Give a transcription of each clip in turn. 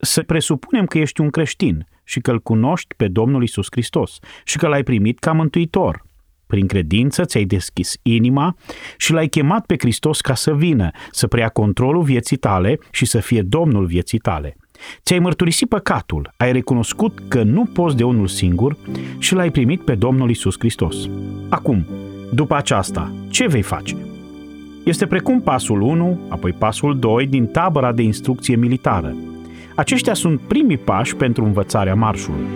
să presupunem că ești un creștin și că îl cunoști pe Domnul Isus Hristos și că l-ai primit ca mântuitor. Prin credință ți-ai deschis inima și l-ai chemat pe Hristos ca să vină, să preia controlul vieții tale și să fie Domnul vieții tale. Ți-ai mărturisit păcatul, ai recunoscut că nu poți de unul singur și l-ai primit pe Domnul Isus Hristos. Acum, după aceasta, ce vei face? Este precum pasul 1, apoi pasul 2 din tabăra de instrucție militară. Aceștia sunt primii pași pentru învățarea marșului.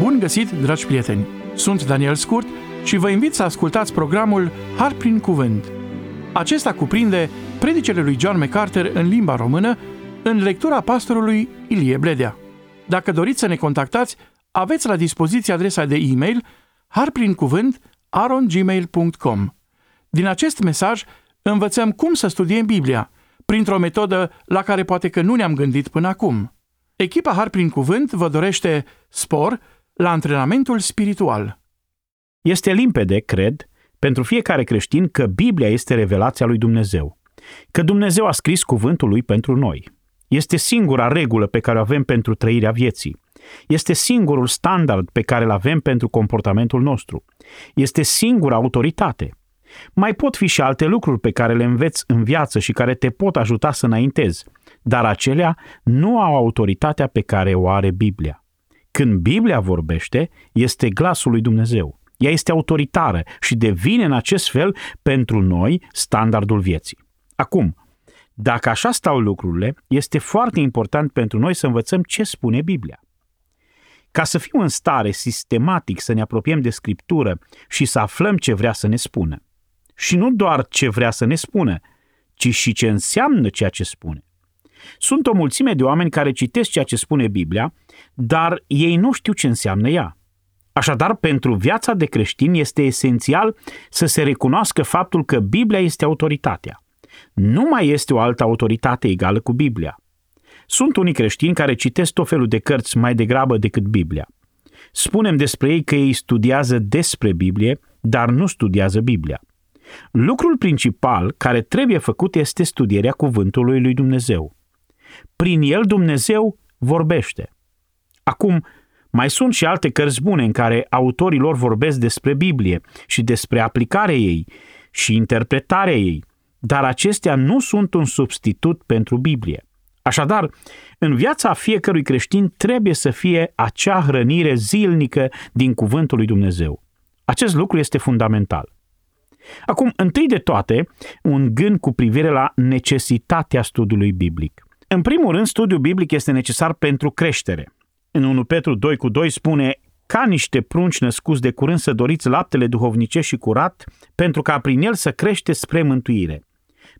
Bun găsit, dragi prieteni! Sunt Daniel Scurt și vă invit să ascultați programul Har prin Cuvânt. Acesta cuprinde predicele lui John MacArthur în limba română în lectura pastorului Ilie Bledea. Dacă doriți să ne contactați, aveți la dispoziție adresa de e-mail harprincuvânt arongmail.com. Din acest mesaj învățăm cum să studiem Biblia, printr-o metodă la care poate că nu ne-am gândit până acum. Echipa Har prin Cuvânt vă dorește spor la antrenamentul spiritual. Este limpede, cred, pentru fiecare creștin că Biblia este revelația lui Dumnezeu, că Dumnezeu a scris cuvântul lui pentru noi. Este singura regulă pe care o avem pentru trăirea vieții. Este singurul standard pe care îl avem pentru comportamentul nostru. Este singura autoritate. Mai pot fi și alte lucruri pe care le înveți în viață și care te pot ajuta să înaintezi, dar acelea nu au autoritatea pe care o are Biblia. Când Biblia vorbește, este glasul lui Dumnezeu. Ea este autoritară și devine în acest fel pentru noi standardul vieții. Acum, dacă așa stau lucrurile, este foarte important pentru noi să învățăm ce spune Biblia. Ca să fim în stare sistematic să ne apropiem de Scriptură și să aflăm ce vrea să ne spună. Și nu doar ce vrea să ne spună, ci și ce înseamnă ceea ce spune. Sunt o mulțime de oameni care citesc ceea ce spune Biblia, dar ei nu știu ce înseamnă ea. Așadar, pentru viața de creștin este esențial să se recunoască faptul că Biblia este autoritatea. Nu mai este o altă autoritate egală cu Biblia. Sunt unii creștini care citesc tot felul de cărți mai degrabă decât Biblia. Spunem despre ei că ei studiază despre Biblie, dar nu studiază Biblia. Lucrul principal care trebuie făcut este studierea cuvântului lui Dumnezeu. Prin el Dumnezeu vorbește. Acum, mai sunt și alte cărți bune în care autorii lor vorbesc despre Biblie și despre aplicarea ei și interpretarea ei, dar acestea nu sunt un substitut pentru Biblie. Așadar, în viața fiecărui creștin trebuie să fie acea hrănire zilnică din Cuvântul lui Dumnezeu. Acest lucru este fundamental. Acum, întâi de toate, un gând cu privire la necesitatea studiului biblic. În primul rând, studiul biblic este necesar pentru creștere. În 1 Petru 2 cu 2 spune ca niște prunci născuți de curând să doriți laptele duhovnicești și curat, pentru ca prin el să crește spre mântuire.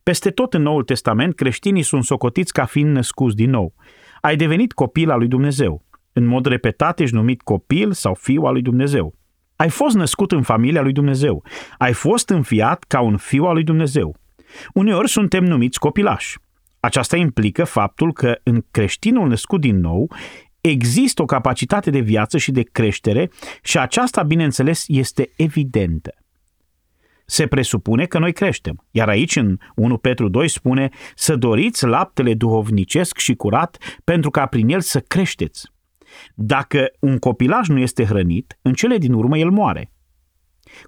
Peste tot în Noul Testament, creștinii sunt socotiți ca fiind născuți din nou. Ai devenit copil al lui Dumnezeu. În mod repetat ești numit copil sau fiu al lui Dumnezeu. Ai fost născut în familia lui Dumnezeu. Ai fost înfiat ca un fiu al lui Dumnezeu. Uneori suntem numiți copilași. Aceasta implică faptul că în creștinul născut din nou există o capacitate de viață și de creștere și aceasta, bineînțeles, este evidentă. Se presupune că noi creștem, iar aici în 1 Petru 2 spune să doriți laptele duhovnicesc și curat pentru ca prin el să creșteți. Dacă un copilaj nu este hrănit, în cele din urmă el moare.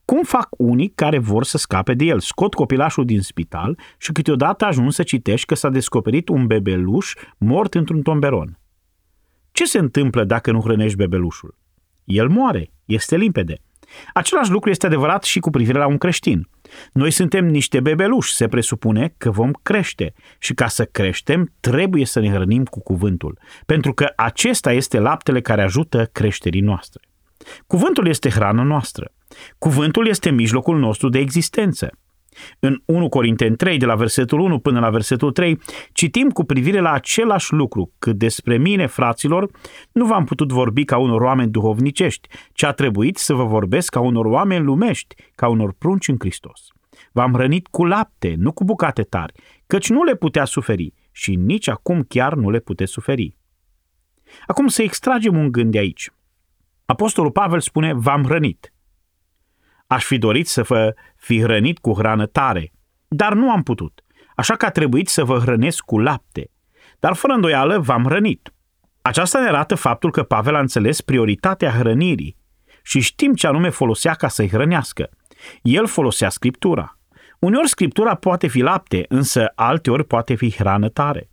Cum fac unii care vor să scape de el? Scot copilașul din spital și câteodată ajung să citești că s-a descoperit un bebeluș mort într-un tomberon. Ce se întâmplă dacă nu hrănești bebelușul? El moare, este limpede. Același lucru este adevărat și cu privire la un creștin. Noi suntem niște bebeluși, se presupune că vom crește și ca să creștem trebuie să ne hrănim cu cuvântul, pentru că acesta este laptele care ajută creșterii noastre. Cuvântul este hrana noastră. Cuvântul este mijlocul nostru de existență. În 1 Corinteni 3, de la versetul 1 până la versetul 3, citim cu privire la același lucru, că despre mine, fraților, nu v-am putut vorbi ca unor oameni duhovnicești, ci a trebuit să vă vorbesc ca unor oameni lumești, ca unor prunci în Hristos. V-am hrănit cu lapte, nu cu bucate tari, căci nu le putea suferi și nici acum chiar nu le puteți suferi. Acum să extragem un gând de aici. Apostolul Pavel spune, v-am hrănit. Aș fi dorit să vă fi hrănit cu hrană tare, dar nu am putut, așa că a trebuit să vă hrănesc cu lapte. dar fără îndoială v-am hrănit. Aceasta ne arată faptul că Pavel a înțeles prioritatea hrănirii și știm ce anume folosea ca să-i hrănească. El folosea Scriptura. Uneori Scriptura poate fi lapte, însă alteori poate fi hrană tare.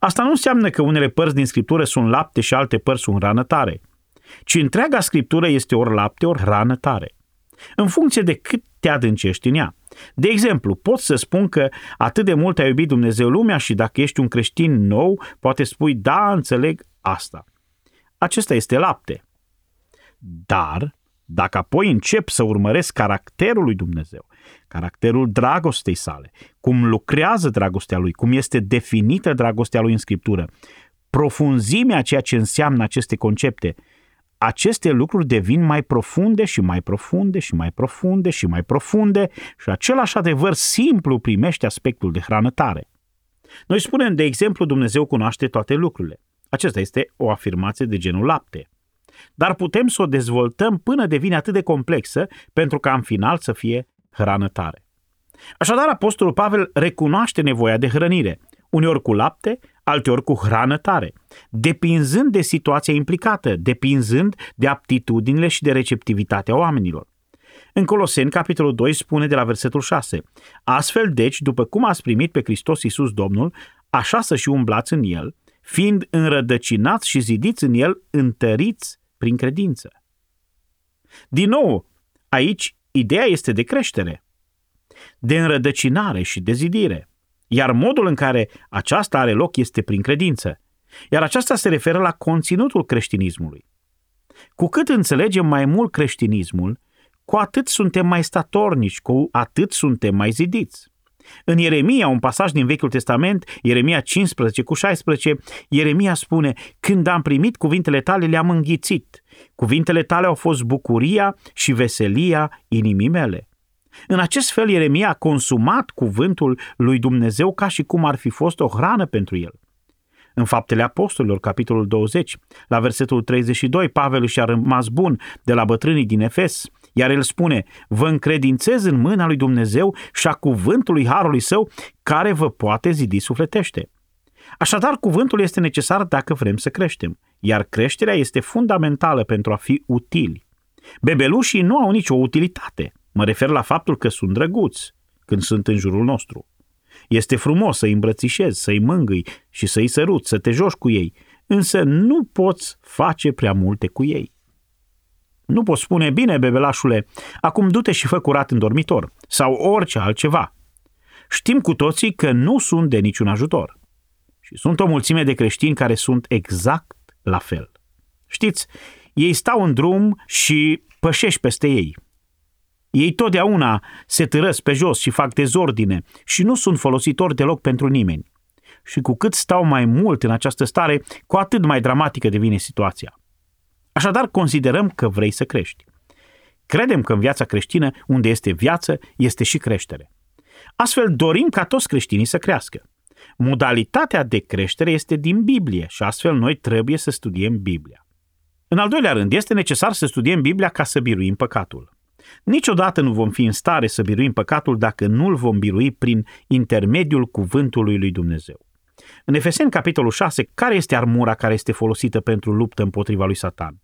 Asta nu înseamnă că unele părți din Scriptură sunt lapte și alte părți sunt hrană tare, ci întreaga Scriptură este ori lapte, ori hrană tare. În funcție de cât te adâncești în ea. De exemplu, pot să spun că atât de mult a iubit Dumnezeu lumea și dacă ești un creștin nou, poate spui, da, înțeleg asta. Acesta este lapte. Dar, dacă apoi încep să urmăresc caracterul lui Dumnezeu, caracterul dragostei sale, cum lucrează dragostea lui, cum este definită dragostea lui în Scriptură, profunzimea ceea ce înseamnă aceste concepte, aceste lucruri devin mai profunde și mai profunde și mai profunde și mai profunde și același adevăr simplu primește aspectul de hrană tare. Noi spunem, de exemplu, Dumnezeu cunoaște toate lucrurile. Acesta este o afirmație de genul lapte. Dar putem să o dezvoltăm până devine atât de complexă pentru ca în final să fie hrană tare. Așadar, Apostolul Pavel recunoaște nevoia de hrănire, uneori cu lapte, alteori cu hrană tare, depinzând de situația implicată, depinzând de aptitudinile și de receptivitatea oamenilor. În Coloseni, capitolul 2, spune de la versetul 6, Astfel, deci, după cum ați primit pe Hristos Iisus Domnul, așa să și umblați în El, fiind înrădăcinați și zidiți în El, întăriți prin credință. Din nou, aici ideea este de creștere, de înrădăcinare și de zidire, iar modul în care aceasta are loc este prin credință, iar aceasta se referă la conținutul creștinismului. Cu cât înțelegem mai mult creștinismul, cu atât suntem mai statornici, cu atât suntem mai zidiți. În Ieremia, un pasaj din Vechiul Testament, Ieremia 15 cu 16, Ieremia spune, Când am primit cuvintele tale, le-am înghițit. Cuvintele tale au fost bucuria și veselia inimii mele. În acest fel, Ieremia a consumat cuvântul lui Dumnezeu ca și cum ar fi fost o hrană pentru el. În Faptele Apostolilor, capitolul 20, la versetul 32, Pavel și-a rămas bun de la bătrânii din Efes, iar el spune, vă încredințez în mâna lui Dumnezeu și a cuvântului Harului Său, care vă poate zidi sufletește. Așadar, cuvântul este necesar dacă vrem să creștem, iar creșterea este fundamentală pentru a fi utili. Bebelușii nu au nicio utilitate. Mă refer la faptul că sunt drăguți când sunt în jurul nostru. Este frumos să-i îmbrățișezi, să-i mângâi și să-i săruți, să te joci cu ei, însă nu poți face prea multe cu ei. Nu poți spune, bine, bebelașule, acum du-te și fă curat în dormitor sau orice altceva. Știm cu toții că nu sunt de niciun ajutor. Și sunt o mulțime de creștini care sunt exact la fel. Știți, ei stau în drum și pășești peste ei. Ei totdeauna se târăsc pe jos și fac dezordine și nu sunt folositori deloc pentru nimeni. Și cu cât stau mai mult în această stare, cu atât mai dramatică devine situația. Așadar, considerăm că vrei să crești. Credem că în viața creștină, unde este viață, este și creștere. Astfel, dorim ca toți creștinii să crească. Modalitatea de creștere este din Biblie și astfel noi trebuie să studiem Biblia. În al doilea rând, este necesar să studiem Biblia ca să biruim păcatul. Niciodată nu vom fi în stare să biruim păcatul dacă nu-l vom birui prin intermediul cuvântului lui Dumnezeu. În Efeseni, capitolul 6, care este armura care este folosită pentru luptă împotriva lui Satan?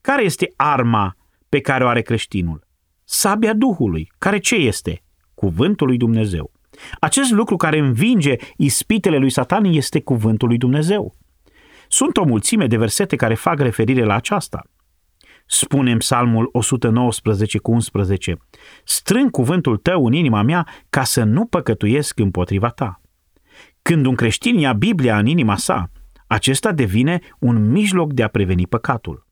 Care este arma pe care o are creștinul? Sabia Duhului, care ce este? Cuvântul lui Dumnezeu. Acest lucru care învinge ispitele lui Satan este cuvântul lui Dumnezeu. Sunt o mulțime de versete care fac referire la aceasta. Spune Psalmul 119 cu 11, strâng cuvântul tău în inima mea ca să nu păcătuiesc împotriva ta. Când un creștin ia Biblia în inima sa, acesta devine un mijloc de a preveni păcatul.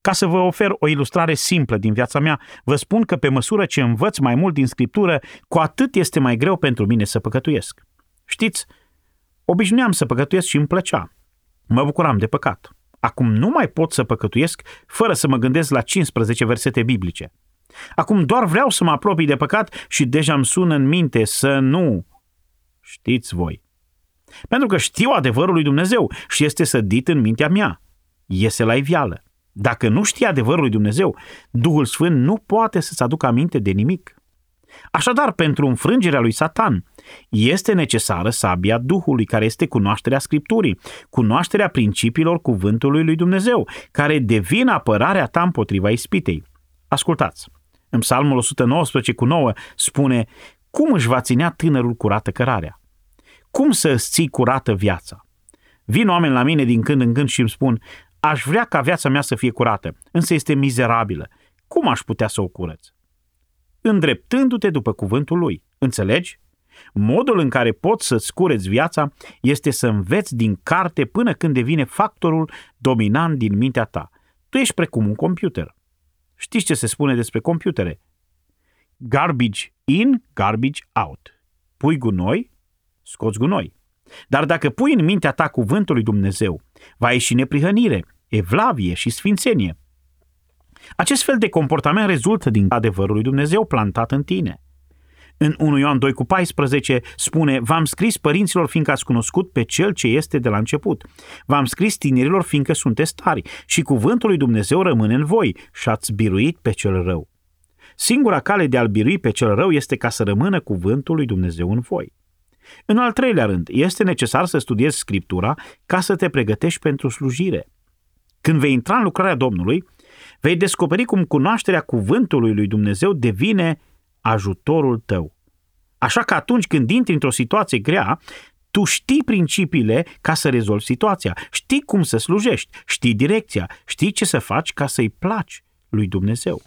Ca să vă ofer o ilustrare simplă din viața mea, vă spun că pe măsură ce învăț mai mult din Scriptură, cu atât este mai greu pentru mine să păcătuiesc. Știți, obișnuiam să păcătuiesc și îmi plăcea. Mă bucuram de păcat. Acum nu mai pot să păcătuiesc fără să mă gândesc la 15 versete biblice. Acum doar vreau să mă apropii de păcat și deja îmi sună în minte să nu. Știți voi. Pentru că știu adevărul lui Dumnezeu și este sădit în mintea mea. Iese la iveală. Dacă nu știi adevărul lui Dumnezeu, Duhul Sfânt nu poate să-ți aducă aminte de nimic. Așadar, pentru înfrângerea lui Satan, este necesară sabia Duhului, care este cunoașterea Scripturii, cunoașterea principiilor cuvântului lui Dumnezeu, care devin apărarea ta împotriva ispitei. Ascultați! În Psalmul 119 cu 9 spune Cum își va ținea tânărul curată cărarea? Cum să îți ții curată viața? Vin oameni la mine din când în când și îmi spun Aș vrea ca viața mea să fie curată, însă este mizerabilă. Cum aș putea să o curăț? Îndreptându-te după cuvântul lui. Înțelegi? Modul în care poți să-ți cureți viața este să înveți din carte până când devine factorul dominant din mintea ta. Tu ești precum un computer. Știți ce se spune despre computere? Garbage in, garbage out. Pui gunoi, scoți gunoi. Dar dacă pui în mintea ta cuvântul lui Dumnezeu, va ieși neprihănire, evlavie și sfințenie. Acest fel de comportament rezultă din adevărul lui Dumnezeu plantat în tine. În 1 Ioan 2 cu 14 spune, V-am scris părinților fiindcă ați cunoscut pe Cel ce este de la început. V-am scris tinerilor fiindcă sunteți tari și cuvântul lui Dumnezeu rămâne în voi și ați biruit pe cel rău. Singura cale de a-l birui pe cel rău este ca să rămână cuvântul lui Dumnezeu în voi. În al treilea rând, este necesar să studiezi Scriptura ca să te pregătești pentru slujire. Când vei intra în lucrarea Domnului, vei descoperi cum cunoașterea cuvântului lui Dumnezeu devine ajutorul tău. Așa că atunci când intri într-o situație grea, tu știi principiile ca să rezolvi situația, știi cum să slujești, știi direcția, știi ce să faci ca să-i placi lui Dumnezeu.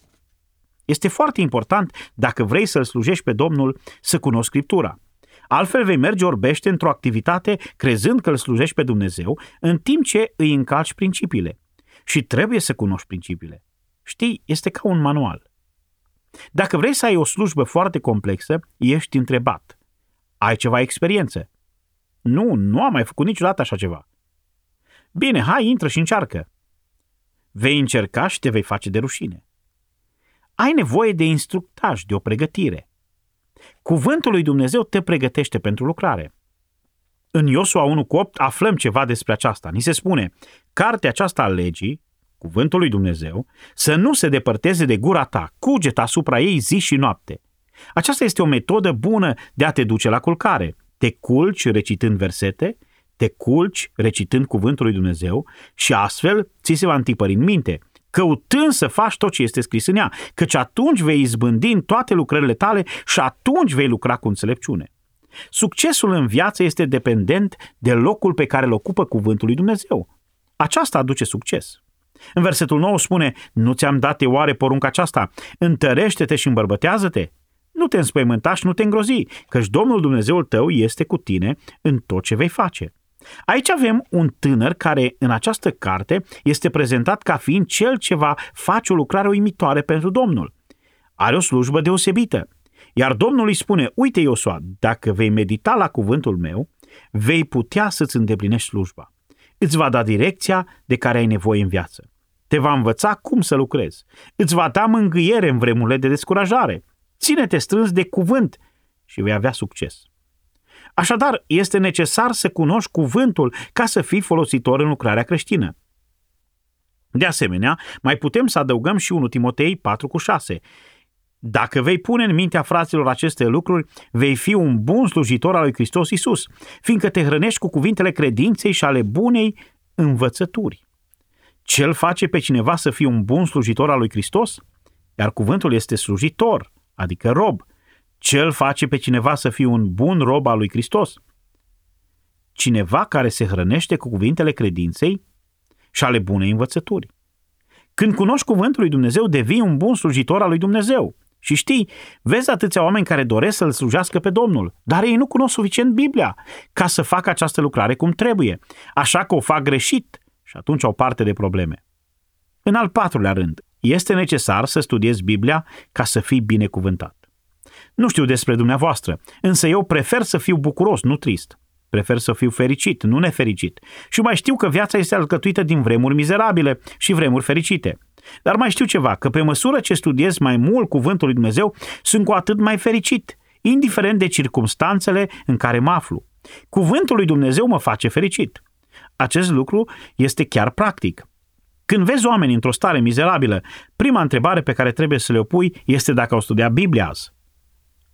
Este foarte important, dacă vrei să-L slujești pe Domnul, să cunoști Scriptura. Altfel vei merge orbește într-o activitate crezând că îl slujești pe Dumnezeu, în timp ce îi încalci principiile. Și trebuie să cunoști principiile. Știi, este ca un manual. Dacă vrei să ai o slujbă foarte complexă, ești întrebat. Ai ceva experiență? Nu, nu am mai făcut niciodată așa ceva. Bine, hai, intră și încearcă. Vei încerca și te vei face de rușine. Ai nevoie de instructaj, de o pregătire. Cuvântul lui Dumnezeu te pregătește pentru lucrare. În Iosua 1 cu 8 aflăm ceva despre aceasta. Ni se spune, cartea aceasta a legii, cuvântul lui Dumnezeu, să nu se depărteze de gura ta, cuget asupra ei zi și noapte. Aceasta este o metodă bună de a te duce la culcare. Te culci recitând versete, te culci recitând cuvântul lui Dumnezeu și astfel ți se va întipări în minte – căutând să faci tot ce este scris în ea, căci atunci vei izbândi în toate lucrările tale și atunci vei lucra cu înțelepciune. Succesul în viață este dependent de locul pe care îl ocupă cuvântul lui Dumnezeu. Aceasta aduce succes. În versetul 9 spune, nu ți-am dat eu oare porunca aceasta, întărește-te și îmbărbătează-te. Nu te înspăimânta și nu te îngrozi, căci Domnul Dumnezeul tău este cu tine în tot ce vei face. Aici avem un tânăr care în această carte este prezentat ca fiind cel ce va face o lucrare uimitoare pentru Domnul. Are o slujbă deosebită. Iar Domnul îi spune, uite Iosua, dacă vei medita la cuvântul meu, vei putea să-ți îndeplinești slujba. Îți va da direcția de care ai nevoie în viață. Te va învăța cum să lucrezi. Îți va da mângâiere în vremurile de descurajare. Ține-te strâns de cuvânt și vei avea succes. Așadar, este necesar să cunoști cuvântul ca să fii folositor în lucrarea creștină. De asemenea, mai putem să adăugăm și 1 Timotei 4 cu 6. Dacă vei pune în mintea fraților aceste lucruri, vei fi un bun slujitor al lui Hristos Isus, fiindcă te hrănești cu cuvintele credinței și ale bunei învățături. Cel face pe cineva să fie un bun slujitor al lui Hristos? Iar cuvântul este slujitor, adică rob, cel face pe cineva să fie un bun rob al lui Hristos? Cineva care se hrănește cu cuvintele credinței și ale bunei învățături. Când cunoști cuvântul lui Dumnezeu, devii un bun slujitor al lui Dumnezeu. Și știi, vezi atâția oameni care doresc să-L slujească pe Domnul, dar ei nu cunosc suficient Biblia ca să facă această lucrare cum trebuie, așa că o fac greșit și atunci au parte de probleme. În al patrulea rând, este necesar să studiezi Biblia ca să fii binecuvântat. Nu știu despre dumneavoastră, însă eu prefer să fiu bucuros, nu trist. Prefer să fiu fericit, nu nefericit. Și mai știu că viața este alcătuită din vremuri mizerabile și vremuri fericite. Dar mai știu ceva, că pe măsură ce studiez mai mult cuvântul lui Dumnezeu, sunt cu atât mai fericit, indiferent de circumstanțele în care mă aflu. Cuvântul lui Dumnezeu mă face fericit. Acest lucru este chiar practic. Când vezi oameni într-o stare mizerabilă, prima întrebare pe care trebuie să le o pui este dacă au studiat Biblia azi.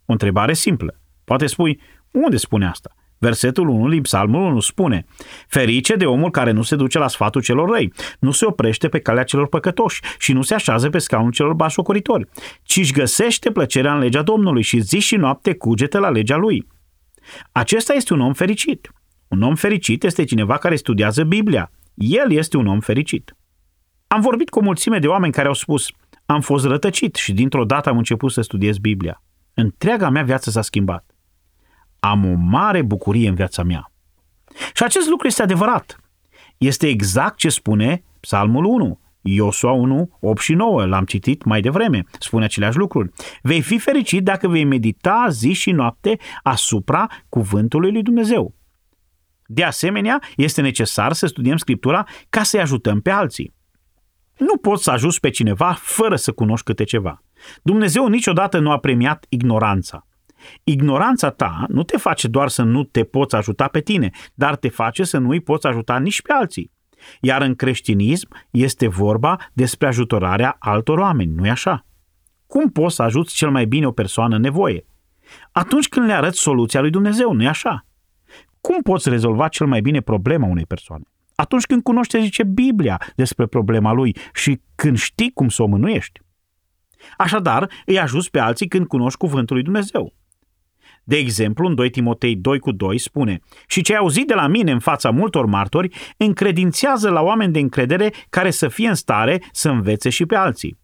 O întrebare simplă. Poate spui, unde spune asta? Versetul 1 din Psalmul 1 spune Ferice de omul care nu se duce la sfatul celor răi, nu se oprește pe calea celor păcătoși și nu se așează pe scaunul celor bașocoritori, ci își găsește plăcerea în legea Domnului și zi și noapte cugete la legea lui. Acesta este un om fericit. Un om fericit este cineva care studiază Biblia. El este un om fericit. Am vorbit cu o mulțime de oameni care au spus am fost rătăcit și dintr-o dată am început să studiez Biblia. Întreaga mea viață s-a schimbat am o mare bucurie în viața mea. Și acest lucru este adevărat. Este exact ce spune Psalmul 1. Iosua 1, 8 și 9, l-am citit mai devreme, spune aceleași lucruri. Vei fi fericit dacă vei medita zi și noapte asupra cuvântului lui Dumnezeu. De asemenea, este necesar să studiem Scriptura ca să-i ajutăm pe alții. Nu poți să ajuți pe cineva fără să cunoști câte ceva. Dumnezeu niciodată nu a premiat ignoranța. Ignoranța ta nu te face doar să nu te poți ajuta pe tine, dar te face să nu îi poți ajuta nici pe alții. Iar în creștinism este vorba despre ajutorarea altor oameni, nu-i așa? Cum poți să ajuți cel mai bine o persoană în nevoie? Atunci când le arăți soluția lui Dumnezeu, nu-i așa? Cum poți rezolva cel mai bine problema unei persoane? Atunci când cunoște, zice Biblia, despre problema lui și când știi cum să o mânuiești. Așadar, îi ajuți pe alții când cunoști cuvântul lui Dumnezeu. De exemplu, în 2 Timotei 2 cu 2 spune Și ce ai auzit de la mine în fața multor martori, încredințează la oameni de încredere care să fie în stare să învețe și pe alții.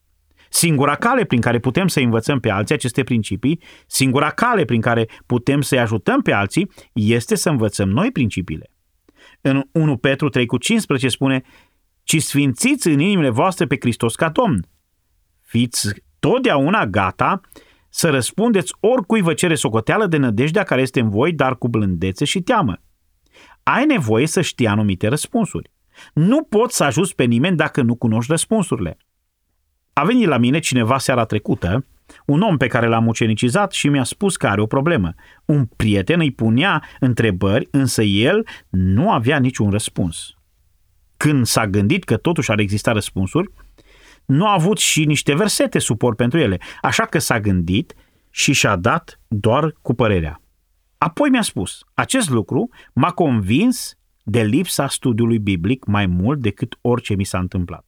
Singura cale prin care putem să învățăm pe alții aceste principii, singura cale prin care putem să-i ajutăm pe alții, este să învățăm noi principiile. În 1 Petru 3 cu 15 spune Ci sfințiți în inimile voastre pe Hristos ca Domn. Fiți totdeauna gata să răspundeți oricui vă cere socoteală de nădejdea care este în voi, dar cu blândețe și teamă. Ai nevoie să știi anumite răspunsuri. Nu poți să ajuți pe nimeni dacă nu cunoști răspunsurile. A venit la mine cineva seara trecută, un om pe care l-am ucenicizat și mi-a spus că are o problemă. Un prieten îi punea întrebări, însă el nu avea niciun răspuns. Când s-a gândit că totuși ar exista răspunsuri, nu a avut și niște versete suport pentru ele, așa că s-a gândit și și-a dat doar cu părerea. Apoi mi-a spus, acest lucru m-a convins de lipsa studiului biblic mai mult decât orice mi s-a întâmplat.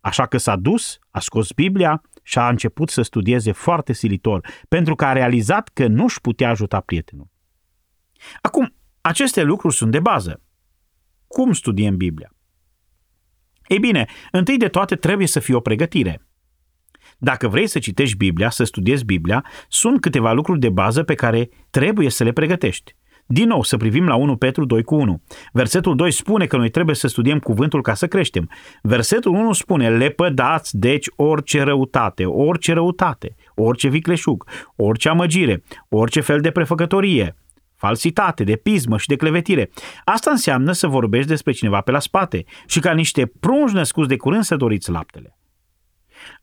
Așa că s-a dus, a scos Biblia și a început să studieze foarte silitor, pentru că a realizat că nu-și putea ajuta prietenul. Acum, aceste lucruri sunt de bază. Cum studiem Biblia? Ei bine, întâi de toate trebuie să fie o pregătire. Dacă vrei să citești Biblia, să studiezi Biblia, sunt câteva lucruri de bază pe care trebuie să le pregătești. Din nou, să privim la 1 Petru 2 cu 1. Versetul 2 spune că noi trebuie să studiem cuvântul ca să creștem. Versetul 1 spune, lepădați deci orice răutate, orice răutate, orice vicleșug, orice amăgire, orice fel de prefăcătorie, falsitate, de pismă și de clevetire. Asta înseamnă să vorbești despre cineva pe la spate și ca niște prunși născuți de curând să doriți laptele.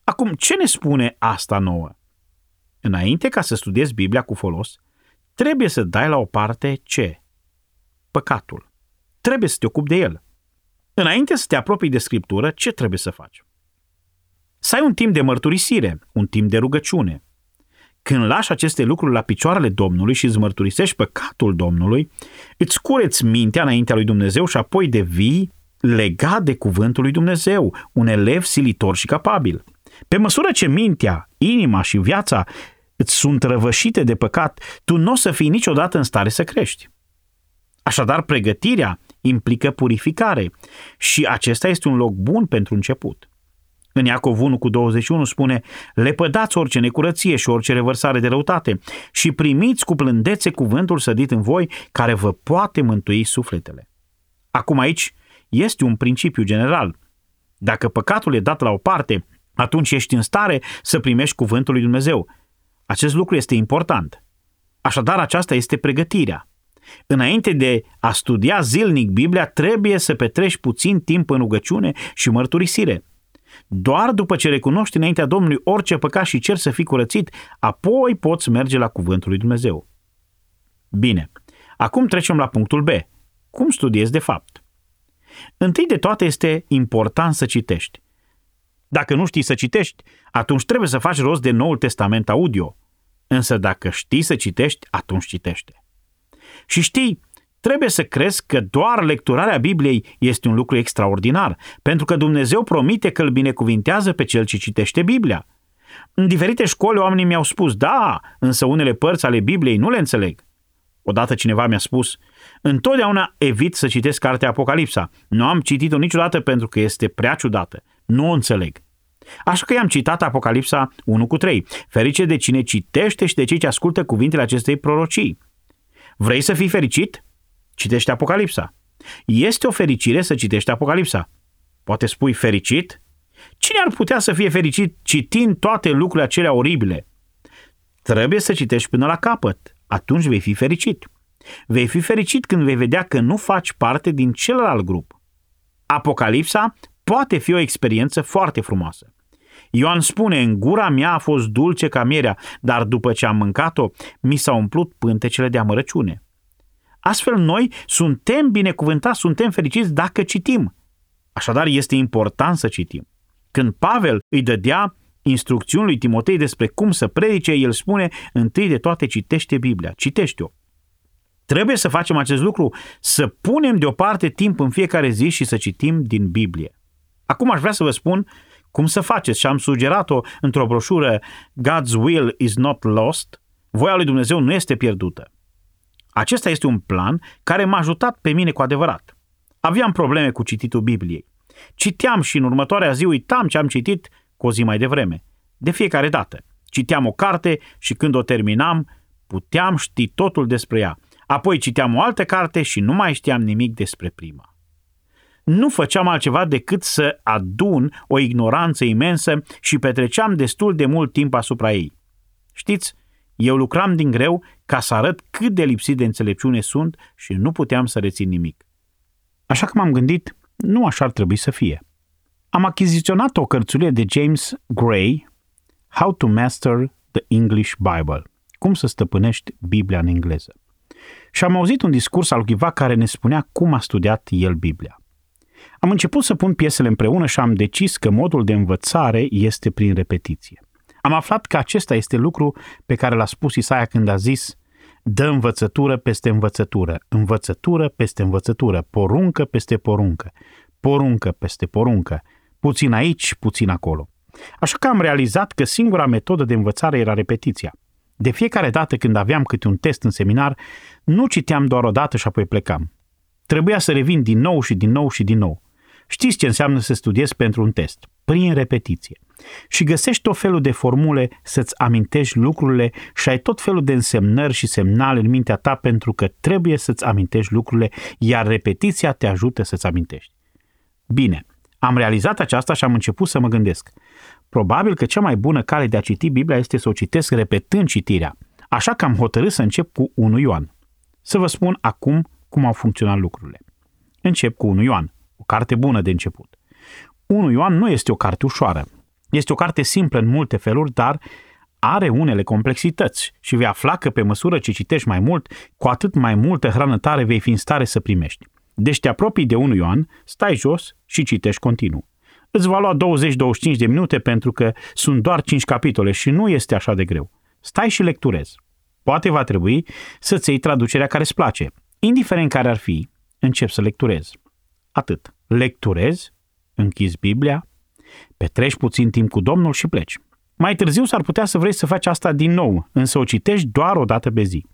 Acum, ce ne spune asta nouă? Înainte ca să studiezi Biblia cu folos, trebuie să dai la o parte ce? Păcatul. Trebuie să te ocupi de el. Înainte să te apropii de Scriptură, ce trebuie să faci? Să ai un timp de mărturisire, un timp de rugăciune, când lași aceste lucruri la picioarele Domnului și îți mărturisești păcatul Domnului, îți cureți mintea înaintea lui Dumnezeu și apoi devii legat de cuvântul lui Dumnezeu, un elev silitor și capabil. Pe măsură ce mintea, inima și viața îți sunt răvășite de păcat, tu nu o să fii niciodată în stare să crești. Așadar, pregătirea implică purificare și acesta este un loc bun pentru început. În Iacov 1 cu 21 spune, lepădați orice necurăție și orice revărsare de răutate și primiți cu plândețe cuvântul sădit în voi care vă poate mântui sufletele. Acum aici este un principiu general. Dacă păcatul e dat la o parte, atunci ești în stare să primești cuvântul lui Dumnezeu. Acest lucru este important. Așadar, aceasta este pregătirea. Înainte de a studia zilnic Biblia, trebuie să petrești puțin timp în rugăciune și mărturisire – doar după ce recunoști înaintea Domnului orice păcat și cer să fii curățit, apoi poți merge la cuvântul lui Dumnezeu. Bine, acum trecem la punctul B. Cum studiezi de fapt? Întâi de toate este important să citești. Dacă nu știi să citești, atunci trebuie să faci rost de Noul Testament audio. Însă dacă știi să citești, atunci citește. Și știi, trebuie să crezi că doar lecturarea Bibliei este un lucru extraordinar, pentru că Dumnezeu promite că îl binecuvintează pe cel ce citește Biblia. În diferite școli oamenii mi-au spus, da, însă unele părți ale Bibliei nu le înțeleg. Odată cineva mi-a spus, întotdeauna evit să citesc cartea Apocalipsa. Nu am citit-o niciodată pentru că este prea ciudată. Nu o înțeleg. Așa că i-am citat Apocalipsa 1 cu 3. Ferice de cine citește și de cei ce ascultă cuvintele acestei prorocii. Vrei să fii fericit? Citește Apocalipsa. Este o fericire să citești Apocalipsa. Poate spui fericit? Cine ar putea să fie fericit citind toate lucrurile acelea oribile? Trebuie să citești până la capăt. Atunci vei fi fericit. Vei fi fericit când vei vedea că nu faci parte din celălalt grup. Apocalipsa poate fi o experiență foarte frumoasă. Ioan spune, în gura mea a fost dulce ca mierea, dar după ce am mâncat-o, mi s-au umplut pântecele de amărăciune. Astfel noi suntem binecuvântați, suntem fericiți dacă citim. Așadar este important să citim. Când Pavel îi dădea instrucțiuni lui Timotei despre cum să predice, el spune, întâi de toate citește Biblia, citește-o. Trebuie să facem acest lucru, să punem deoparte timp în fiecare zi și să citim din Biblie. Acum aș vrea să vă spun cum să faceți și am sugerat-o într-o broșură God's Will is not lost, voia lui Dumnezeu nu este pierdută. Acesta este un plan care m-a ajutat pe mine cu adevărat. Aveam probleme cu cititul Bibliei. Citeam și în următoarea zi uitam ce am citit cu o zi mai devreme. De fiecare dată. Citeam o carte și când o terminam, puteam ști totul despre ea. Apoi citeam o altă carte și nu mai știam nimic despre prima nu făceam altceva decât să adun o ignoranță imensă și petreceam destul de mult timp asupra ei. Știți, eu lucram din greu ca să arăt cât de lipsit de înțelepciune sunt și nu puteam să rețin nimic. Așa că m-am gândit, nu așa ar trebui să fie. Am achiziționat o cărțulie de James Gray, How to Master the English Bible, cum să stăpânești Biblia în engleză. Și am auzit un discurs al cuiva care ne spunea cum a studiat el Biblia. Am început să pun piesele împreună și am decis că modul de învățare este prin repetiție. Am aflat că acesta este lucru pe care l-a spus Isaia când a zis dă învățătură peste învățătură, învățătură peste învățătură, poruncă peste poruncă, poruncă peste poruncă, puțin aici, puțin acolo. Așa că am realizat că singura metodă de învățare era repetiția. De fiecare dată când aveam câte un test în seminar, nu citeam doar o dată și apoi plecam. Trebuia să revin din nou și din nou și din nou. Știți ce înseamnă să studiezi pentru un test? Prin repetiție. Și găsești tot felul de formule să-ți amintești lucrurile și ai tot felul de însemnări și semnale în mintea ta pentru că trebuie să-ți amintești lucrurile, iar repetiția te ajută să-ți amintești. Bine, am realizat aceasta și am început să mă gândesc. Probabil că cea mai bună cale de a citi Biblia este să o citesc repetând citirea. Așa că am hotărât să încep cu 1 Ioan. Să vă spun acum cum au funcționat lucrurile. Încep cu 1 Ioan o carte bună de început. 1 Ioan nu este o carte ușoară. Este o carte simplă în multe feluri, dar are unele complexități și vei afla că pe măsură ce citești mai mult, cu atât mai multă hrană tare vei fi în stare să primești. Deci te apropii de 1 Ioan, stai jos și citești continuu. Îți va lua 20-25 de minute pentru că sunt doar 5 capitole și nu este așa de greu. Stai și lecturezi. Poate va trebui să-ți iei traducerea care îți place. Indiferent care ar fi, încep să lecturezi. Atât. Lecturezi, închizi Biblia, petreci puțin timp cu Domnul și pleci. Mai târziu s-ar putea să vrei să faci asta din nou, însă o citești doar o dată pe zi.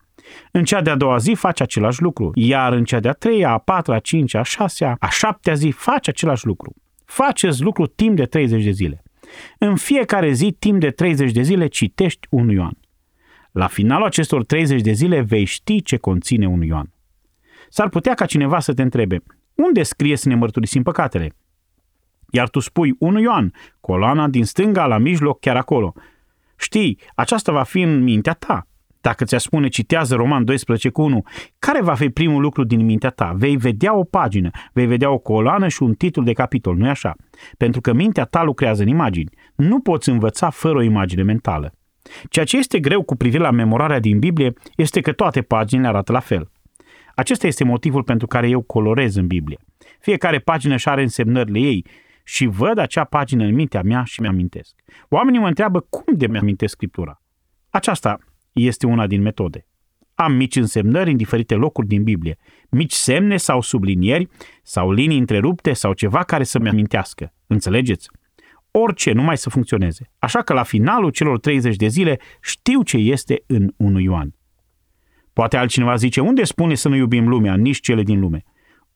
În cea de-a doua zi faci același lucru, iar în cea de-a treia, a patra, a cincea, a șasea, a șaptea zi faci același lucru. Faceți lucru timp de 30 de zile. În fiecare zi, timp de 30 de zile, citești un Ioan. La finalul acestor 30 de zile vei ști ce conține un Ioan. S-ar putea ca cineva să te întrebe, unde scrie să ne mărturisim păcatele? Iar tu spui 1 Ioan, coloana din stânga la mijloc, chiar acolo. Știi, aceasta va fi în mintea ta. Dacă ți-a spune citează Roman 12 cu 1, care va fi primul lucru din mintea ta? Vei vedea o pagină, vei vedea o coloană și un titlu de capitol, nu-i așa? Pentru că mintea ta lucrează în imagini. Nu poți învăța fără o imagine mentală. Ceea ce este greu cu privire la memorarea din Biblie este că toate paginile arată la fel. Acesta este motivul pentru care eu colorez în Biblie. Fiecare pagină și are însemnările ei și văd acea pagină în mintea mea și mi-amintesc. Oamenii mă întreabă cum de mi-amintesc Scriptura. Aceasta este una din metode. Am mici însemnări în diferite locuri din Biblie, mici semne sau sublinieri sau linii întrerupte sau ceva care să-mi amintească. Înțelegeți? Orice numai să funcționeze. Așa că la finalul celor 30 de zile știu ce este în 1 Ioan. Poate altcineva zice, unde spune să nu iubim lumea, nici cele din lume?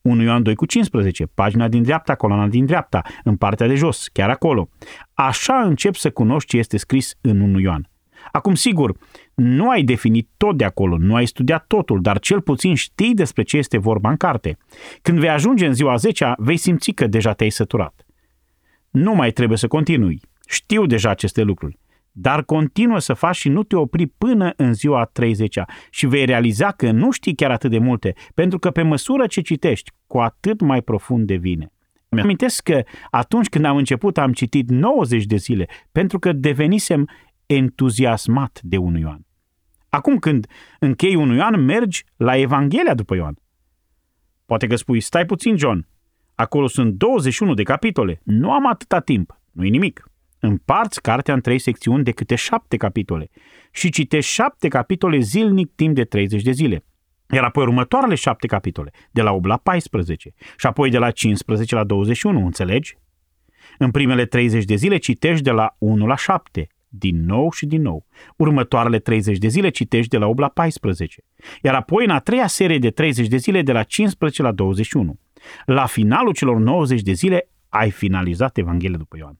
1 Ioan 2 cu 15, pagina din dreapta, coloana din dreapta, în partea de jos, chiar acolo. Așa încep să cunoști ce este scris în 1 Ioan. Acum, sigur, nu ai definit tot de acolo, nu ai studiat totul, dar cel puțin știi despre ce este vorba în carte. Când vei ajunge în ziua 10 vei simți că deja te-ai săturat. Nu mai trebuie să continui. Știu deja aceste lucruri. Dar continuă să faci și nu te opri până în ziua 30 și vei realiza că nu știi chiar atât de multe, pentru că pe măsură ce citești, cu atât mai profund devine. Mi amintesc că atunci când am început am citit 90 de zile, pentru că devenisem entuziasmat de 1 Ioan. Acum când închei 1 Ioan, mergi la Evanghelia după Ioan. Poate că spui, stai puțin, John, acolo sunt 21 de capitole, nu am atâta timp, nu-i nimic. Împarți cartea în trei secțiuni de câte șapte capitole și citești șapte capitole zilnic timp de 30 de zile. Iar apoi următoarele șapte capitole, de la 8 la 14 și apoi de la 15 la 21, înțelegi? În primele 30 de zile citești de la 1 la 7, din nou și din nou. Următoarele 30 de zile citești de la 8 la 14. Iar apoi în a treia serie de 30 de zile de la 15 la 21. La finalul celor 90 de zile ai finalizat Evanghelia după Ioan.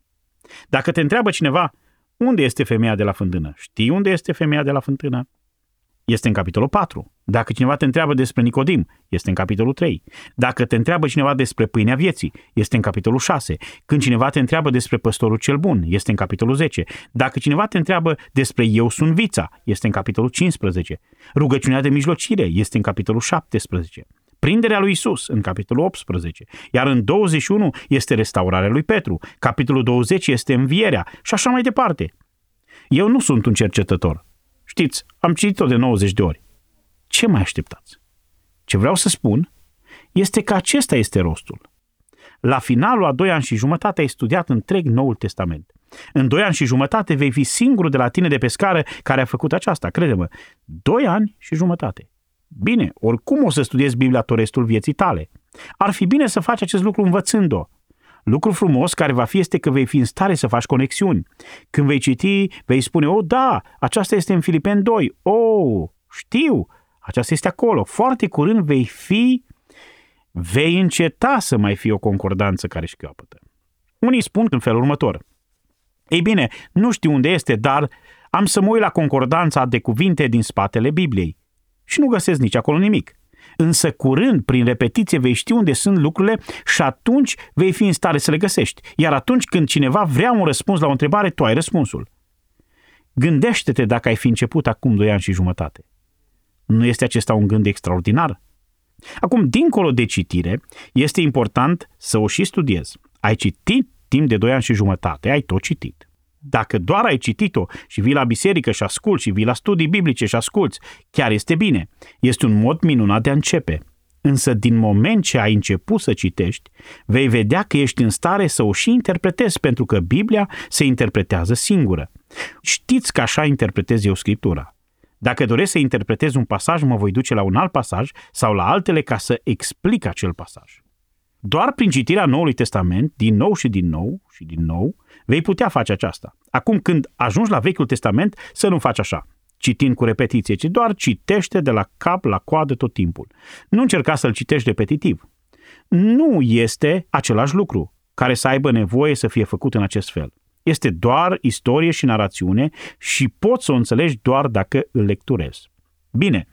Dacă te întreabă cineva, unde este femeia de la fântână? Știi unde este femeia de la fântână? Este în capitolul 4. Dacă cineva te întreabă despre Nicodim, este în capitolul 3. Dacă te întreabă cineva despre pâinea vieții, este în capitolul 6. Când cineva te întreabă despre păstorul cel bun, este în capitolul 10. Dacă cineva te întreabă despre eu sunt vița, este în capitolul 15. Rugăciunea de mijlocire este în capitolul 17. Prinderea lui Isus în capitolul 18, iar în 21 este restaurarea lui Petru, capitolul 20 este învierea și așa mai departe. Eu nu sunt un cercetător. Știți, am citit-o de 90 de ori. Ce mai așteptați? Ce vreau să spun este că acesta este rostul. La finalul a doi ani și jumătate ai studiat întreg Noul Testament. În doi ani și jumătate vei fi singurul de la tine de pe scară care a făcut aceasta, crede-mă. Doi ani și jumătate. Bine, oricum o să studiezi Biblia tot restul vieții tale. Ar fi bine să faci acest lucru învățând-o. Lucru frumos care va fi este că vei fi în stare să faci conexiuni. Când vei citi, vei spune, oh da, aceasta este în Filipen 2, oh, știu, aceasta este acolo. Foarte curând vei fi, vei înceta să mai fie o concordanță care șchioapătă. Unii spun în felul următor. Ei bine, nu știu unde este, dar am să mă uit la concordanța de cuvinte din spatele Bibliei și nu găsesc nici acolo nimic. Însă curând, prin repetiție, vei ști unde sunt lucrurile și atunci vei fi în stare să le găsești. Iar atunci când cineva vrea un răspuns la o întrebare, tu ai răspunsul. Gândește-te dacă ai fi început acum doi ani și jumătate. Nu este acesta un gând extraordinar? Acum, dincolo de citire, este important să o și studiezi. Ai citit timp de doi ani și jumătate, ai tot citit. Dacă doar ai citit-o și vii la biserică și asculți și vii la studii biblice și asculți, chiar este bine. Este un mod minunat de a începe. Însă din moment ce ai început să citești, vei vedea că ești în stare să o și interpretezi, pentru că Biblia se interpretează singură. Știți că așa interpretez eu Scriptura. Dacă doresc să interpretez un pasaj, mă voi duce la un alt pasaj sau la altele ca să explic acel pasaj. Doar prin citirea Noului Testament, din nou și din nou și din nou, vei putea face aceasta. Acum când ajungi la Vechiul Testament, să nu faci așa, citind cu repetiție, ci doar citește de la cap la coadă tot timpul. Nu încerca să-l citești repetitiv. Nu este același lucru care să aibă nevoie să fie făcut în acest fel. Este doar istorie și narațiune și poți să o înțelegi doar dacă îl lecturezi. Bine,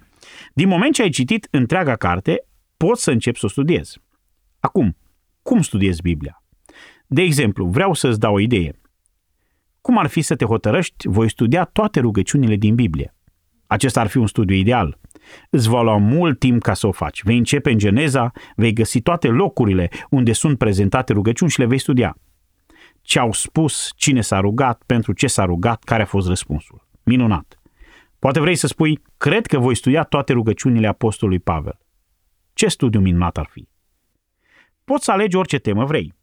din moment ce ai citit întreaga carte, poți să începi să o studiezi. Acum, cum studiezi Biblia? De exemplu, vreau să-ți dau o idee. Cum ar fi să te hotărăști, voi studia toate rugăciunile din Biblie. Acesta ar fi un studiu ideal. Îți va lua mult timp ca să o faci. Vei începe în Geneza, vei găsi toate locurile unde sunt prezentate rugăciuni și le vei studia. Ce au spus, cine s-a rugat, pentru ce s-a rugat, care a fost răspunsul. Minunat! Poate vrei să spui, cred că voi studia toate rugăciunile apostolului Pavel. Ce studiu minunat ar fi! Poți să alegi orice temă vrei.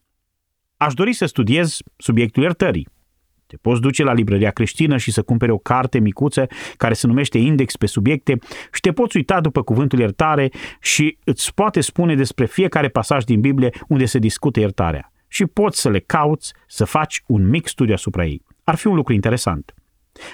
Aș dori să studiez subiectul iertării. Te poți duce la librăria creștină și să cumpere o carte micuță care se numește Index pe subiecte și te poți uita după cuvântul iertare și îți poate spune despre fiecare pasaj din Biblie unde se discute iertarea. Și poți să le cauți, să faci un mic studiu asupra ei. Ar fi un lucru interesant.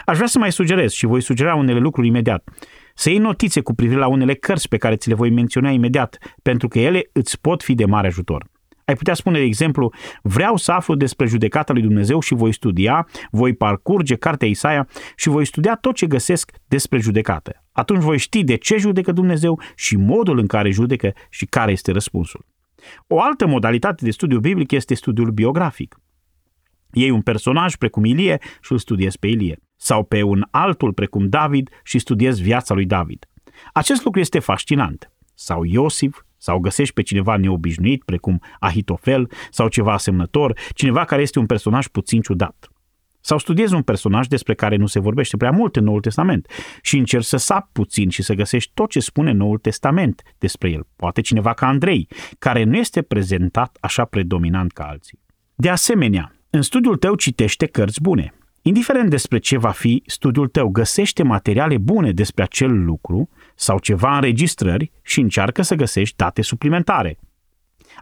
Aș vrea să mai sugerez și voi sugera unele lucruri imediat. Să iei notițe cu privire la unele cărți pe care ți le voi menționa imediat, pentru că ele îți pot fi de mare ajutor. Ai putea spune, de exemplu, vreau să aflu despre judecata lui Dumnezeu și voi studia, voi parcurge cartea Isaia și voi studia tot ce găsesc despre judecată. Atunci voi ști de ce judecă Dumnezeu și modul în care judecă și care este răspunsul. O altă modalitate de studiu biblic este studiul biografic. Iei un personaj precum Ilie și îl studiezi pe Ilie, sau pe un altul precum David și studiezi viața lui David. Acest lucru este fascinant. Sau Iosif, sau găsești pe cineva neobișnuit, precum Ahitofel, sau ceva asemnător, cineva care este un personaj puțin ciudat. Sau studiezi un personaj despre care nu se vorbește prea mult în Noul Testament și încerci să sap puțin și să găsești tot ce spune Noul Testament despre el. Poate cineva ca Andrei, care nu este prezentat așa predominant ca alții. De asemenea, în studiul tău citește cărți bune. Indiferent despre ce va fi studiul tău, găsește materiale bune despre acel lucru sau ceva înregistrări și încearcă să găsești date suplimentare.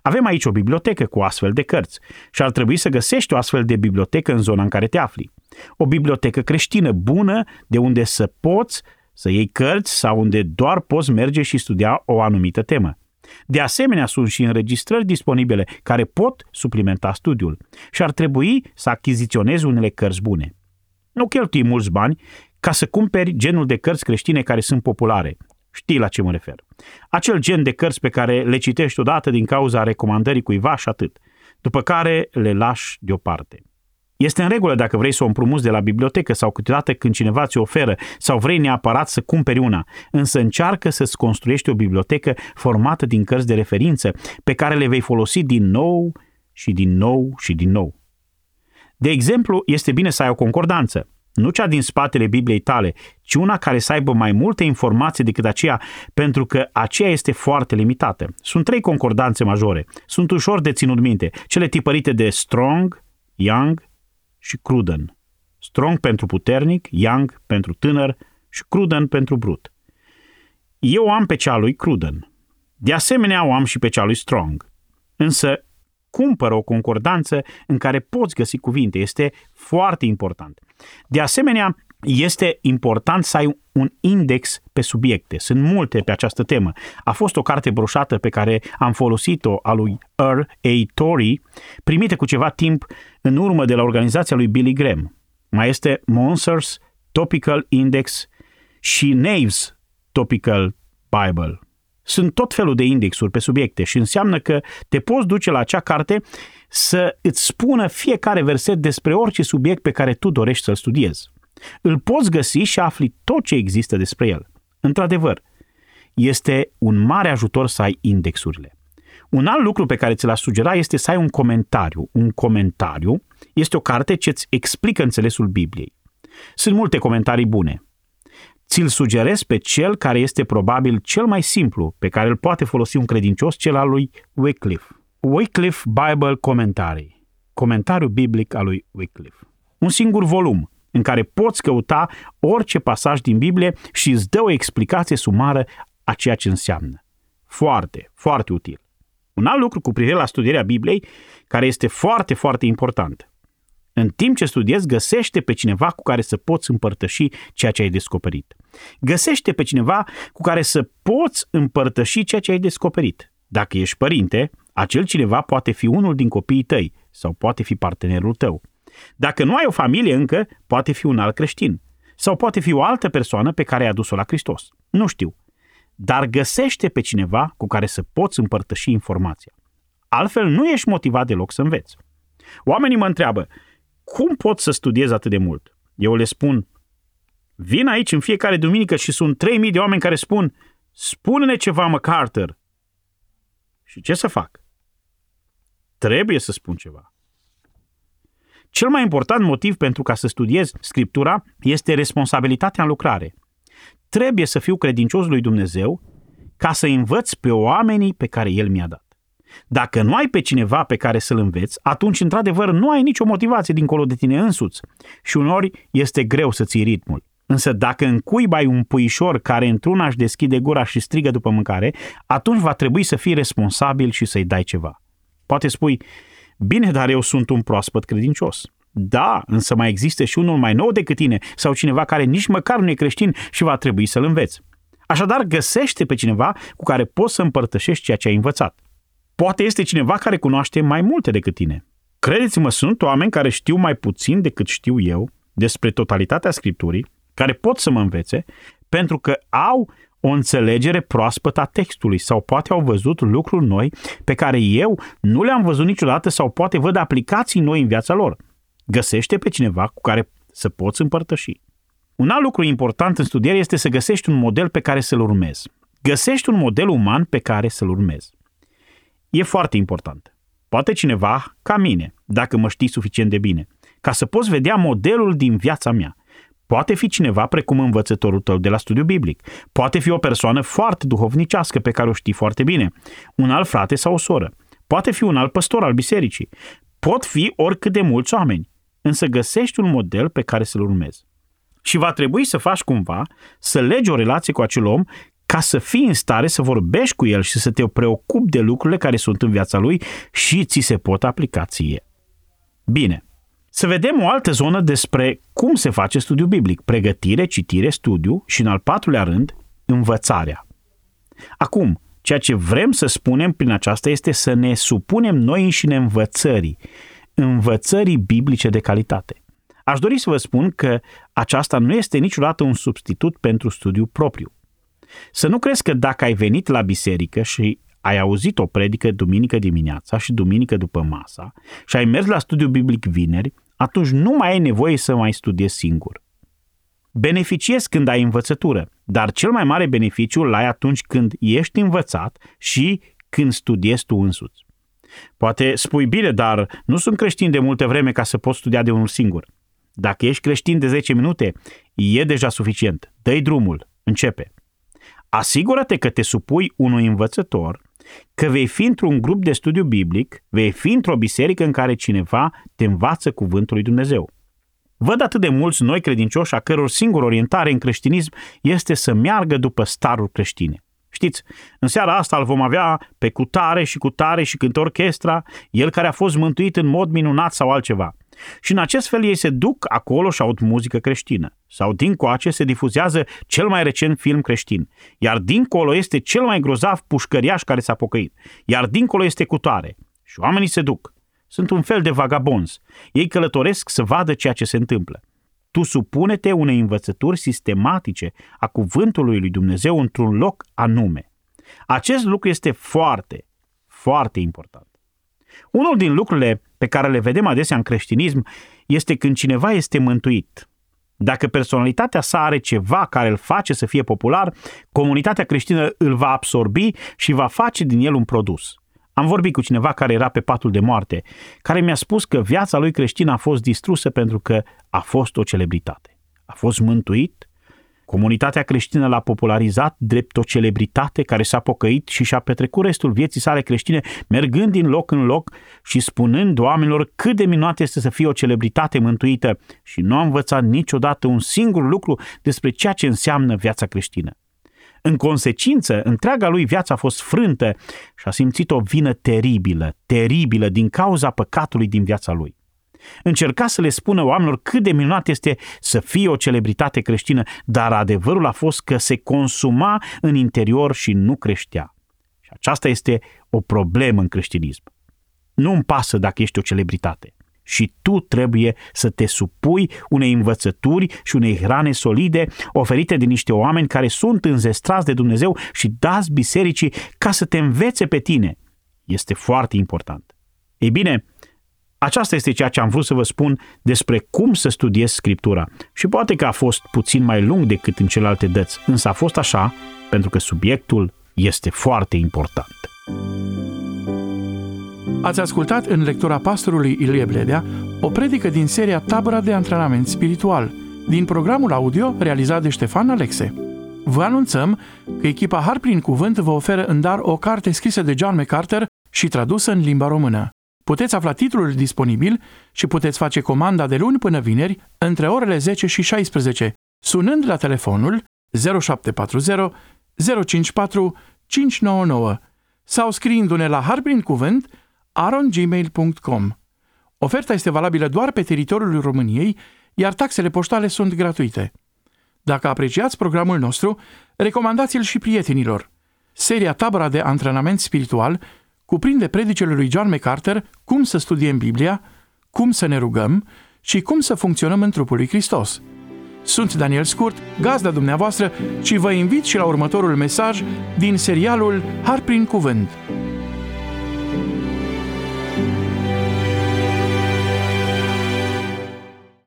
Avem aici o bibliotecă cu astfel de cărți și ar trebui să găsești o astfel de bibliotecă în zona în care te afli. O bibliotecă creștină bună de unde să poți să iei cărți sau unde doar poți merge și studia o anumită temă. De asemenea, sunt și înregistrări disponibile care pot suplimenta studiul și ar trebui să achiziționezi unele cărți bune. Nu cheltui mulți bani ca să cumperi genul de cărți creștine care sunt populare. Știi la ce mă refer. Acel gen de cărți pe care le citești odată din cauza recomandării cuiva și atât, după care le lași deoparte. Este în regulă dacă vrei să o împrumuți de la bibliotecă sau câteodată când cineva ți oferă sau vrei neapărat să cumperi una, însă încearcă să-ți construiești o bibliotecă formată din cărți de referință pe care le vei folosi din nou și din nou și din nou. De exemplu, este bine să ai o concordanță, nu cea din spatele Bibliei tale, ci una care să aibă mai multe informații decât aceea, pentru că aceea este foarte limitată. Sunt trei concordanțe majore. Sunt ușor de ținut minte. Cele tipărite de Strong, Young și Cruden. Strong pentru puternic, Young pentru tânăr și Cruden pentru brut. Eu am pe cea lui Cruden. De asemenea, o am și pe cea lui Strong. Însă, cumpără o concordanță în care poți găsi cuvinte. Este foarte important. De asemenea, este important să ai un index pe subiecte. Sunt multe pe această temă. A fost o carte broșată pe care am folosit-o a lui R. A. Torrey, primită cu ceva timp în urmă de la organizația lui Billy Graham. Mai este Monsters Topical Index și Naves Topical Bible. Sunt tot felul de indexuri pe subiecte și înseamnă că te poți duce la acea carte să îți spună fiecare verset despre orice subiect pe care tu dorești să-l studiezi. Îl poți găsi și afli tot ce există despre el. Într-adevăr, este un mare ajutor să ai indexurile. Un alt lucru pe care ți l-aș sugera este să ai un comentariu. Un comentariu este o carte ce îți explică înțelesul Bibliei. Sunt multe comentarii bune. Ți-l sugerez pe cel care este probabil cel mai simplu, pe care îl poate folosi un credincios, cel al lui Wycliffe. Wycliffe Bible Commentary. Comentariu biblic al lui Wycliffe. Un singur volum în care poți căuta orice pasaj din Biblie și îți dă o explicație sumară a ceea ce înseamnă. Foarte, foarte util. Un alt lucru cu privire la studierea Bibliei, care este foarte, foarte important. În timp ce studiezi, găsește pe cineva cu care să poți împărtăși ceea ce ai descoperit. Găsește pe cineva cu care să poți împărtăși ceea ce ai descoperit. Dacă ești părinte, acel cineva poate fi unul din copiii tăi sau poate fi partenerul tău. Dacă nu ai o familie încă, poate fi un alt creștin. Sau poate fi o altă persoană pe care ai adus-o la Hristos. Nu știu. Dar găsește pe cineva cu care să poți împărtăși informația. Altfel nu ești motivat deloc să înveți. Oamenii mă întreabă, cum pot să studiez atât de mult? Eu le spun, vin aici în fiecare duminică și sunt 3000 de oameni care spun, spune-ne ceva, MacArthur. Și ce să fac? Trebuie să spun ceva. Cel mai important motiv pentru ca să studiez Scriptura este responsabilitatea în lucrare. Trebuie să fiu credincios lui Dumnezeu ca să învăț pe oamenii pe care El mi-a dat. Dacă nu ai pe cineva pe care să-l înveți, atunci, într-adevăr, nu ai nicio motivație dincolo de tine însuți și uneori este greu să ții ritmul. Însă dacă în cuib ai un puișor care într-una își deschide gura și strigă după mâncare, atunci va trebui să fii responsabil și să-i dai ceva. Poate spui, bine, dar eu sunt un proaspăt credincios. Da, însă mai există și unul mai nou decât tine sau cineva care nici măcar nu e creștin și va trebui să-l înveți. Așadar, găsește pe cineva cu care poți să împărtășești ceea ce ai învățat. Poate este cineva care cunoaște mai multe decât tine. Credeți-mă, sunt oameni care știu mai puțin decât știu eu despre totalitatea Scripturii, care pot să mă învețe, pentru că au o înțelegere proaspătă a textului sau poate au văzut lucruri noi pe care eu nu le-am văzut niciodată sau poate văd aplicații noi în viața lor. Găsește pe cineva cu care să poți împărtăși. Un alt lucru important în studiere este să găsești un model pe care să-l urmezi. Găsești un model uman pe care să-l urmezi. E foarte important. Poate cineva ca mine, dacă mă știi suficient de bine, ca să poți vedea modelul din viața mea. Poate fi cineva precum învățătorul tău de la studiu biblic. Poate fi o persoană foarte duhovnicească pe care o știi foarte bine. Un alt frate sau o soră. Poate fi un alt păstor al bisericii. Pot fi oricât de mulți oameni. Însă găsești un model pe care să-l urmezi. Și va trebui să faci cumva, să legi o relație cu acel om ca să fii în stare să vorbești cu el și să te preocupi de lucrurile care sunt în viața lui și ți se pot aplica ție. Bine, să vedem o altă zonă despre cum se face studiu biblic, pregătire, citire, studiu și, în al patrulea rând, învățarea. Acum, ceea ce vrem să spunem prin aceasta este să ne supunem noi înșine învățării, învățării biblice de calitate. Aș dori să vă spun că aceasta nu este niciodată un substitut pentru studiu propriu. Să nu crezi că dacă ai venit la biserică și ai auzit o predică duminică dimineața și duminică după masa și ai mers la studiu biblic vineri, atunci nu mai ai nevoie să mai studiezi singur. Beneficiezi când ai învățătură, dar cel mai mare beneficiu îl ai atunci când ești învățat și când studiezi tu însuți. Poate spui bine, dar nu sunt creștin de multă vreme ca să pot studia de unul singur. Dacă ești creștin de 10 minute, e deja suficient. Dă-i drumul, începe. Asigură-te că te supui unui învățător, că vei fi într-un grup de studiu biblic, vei fi într-o biserică în care cineva te învață cuvântul lui Dumnezeu. Văd atât de mulți noi credincioși a căror singură orientare în creștinism este să meargă după staruri creștine. Știți, în seara asta îl vom avea pe cutare și cutare și cântă orchestra, el care a fost mântuit în mod minunat sau altceva. Și în acest fel ei se duc acolo și aud muzică creștină. Sau dincoace se difuzează cel mai recent film creștin. Iar dincolo este cel mai grozav pușcăriaș care s-a pocăit. Iar dincolo este cutare. Și oamenii se duc. Sunt un fel de vagabonzi. Ei călătoresc să vadă ceea ce se întâmplă. Tu supune-te unei învățături sistematice a cuvântului lui Dumnezeu într-un loc anume. Acest lucru este foarte, foarte important. Unul din lucrurile pe care le vedem adesea în creștinism este când cineva este mântuit. Dacă personalitatea sa are ceva care îl face să fie popular, comunitatea creștină îl va absorbi și va face din el un produs. Am vorbit cu cineva care era pe patul de moarte, care mi-a spus că viața lui creștină a fost distrusă pentru că a fost o celebritate. A fost mântuit, Comunitatea creștină l-a popularizat drept o celebritate care s-a pocăit și și-a petrecut restul vieții sale creștine mergând din loc în loc și spunând oamenilor cât de minunat este să fie o celebritate mântuită și nu a învățat niciodată un singur lucru despre ceea ce înseamnă viața creștină. În consecință, întreaga lui viață a fost frântă și a simțit o vină teribilă, teribilă din cauza păcatului din viața lui. Încerca să le spună oamenilor cât de minunat este să fie o celebritate creștină, dar adevărul a fost că se consuma în interior și nu creștea. Și aceasta este o problemă în creștinism. Nu îmi pasă dacă ești o celebritate. Și tu trebuie să te supui unei învățături și unei hrane solide oferite de niște oameni care sunt înzestrați de Dumnezeu și dați bisericii ca să te învețe pe tine. Este foarte important. Ei bine, aceasta este ceea ce am vrut să vă spun despre cum să studiez Scriptura. Și poate că a fost puțin mai lung decât în celelalte dăți, însă a fost așa pentru că subiectul este foarte important. Ați ascultat în lectura pastorului Ilie Bledea o predică din seria Tabăra de antrenament spiritual, din programul audio realizat de Ștefan Alexe. Vă anunțăm că echipa Har prin Cuvânt vă oferă în dar o carte scrisă de John MacArthur și tradusă în limba română. Puteți afla titlul disponibil și puteți face comanda de luni până vineri între orele 10 și 16, sunând la telefonul 0740 054 599 sau scriindu-ne la harprincuvânt arongmail.com. Oferta este valabilă doar pe teritoriul României, iar taxele poștale sunt gratuite. Dacă apreciați programul nostru, recomandați-l și prietenilor. Seria Tabăra de antrenament spiritual cuprinde predicele lui John MacArthur cum să studiem Biblia, cum să ne rugăm și cum să funcționăm în trupul lui Hristos. Sunt Daniel Scurt, gazda dumneavoastră și vă invit și la următorul mesaj din serialul Har prin Cuvânt.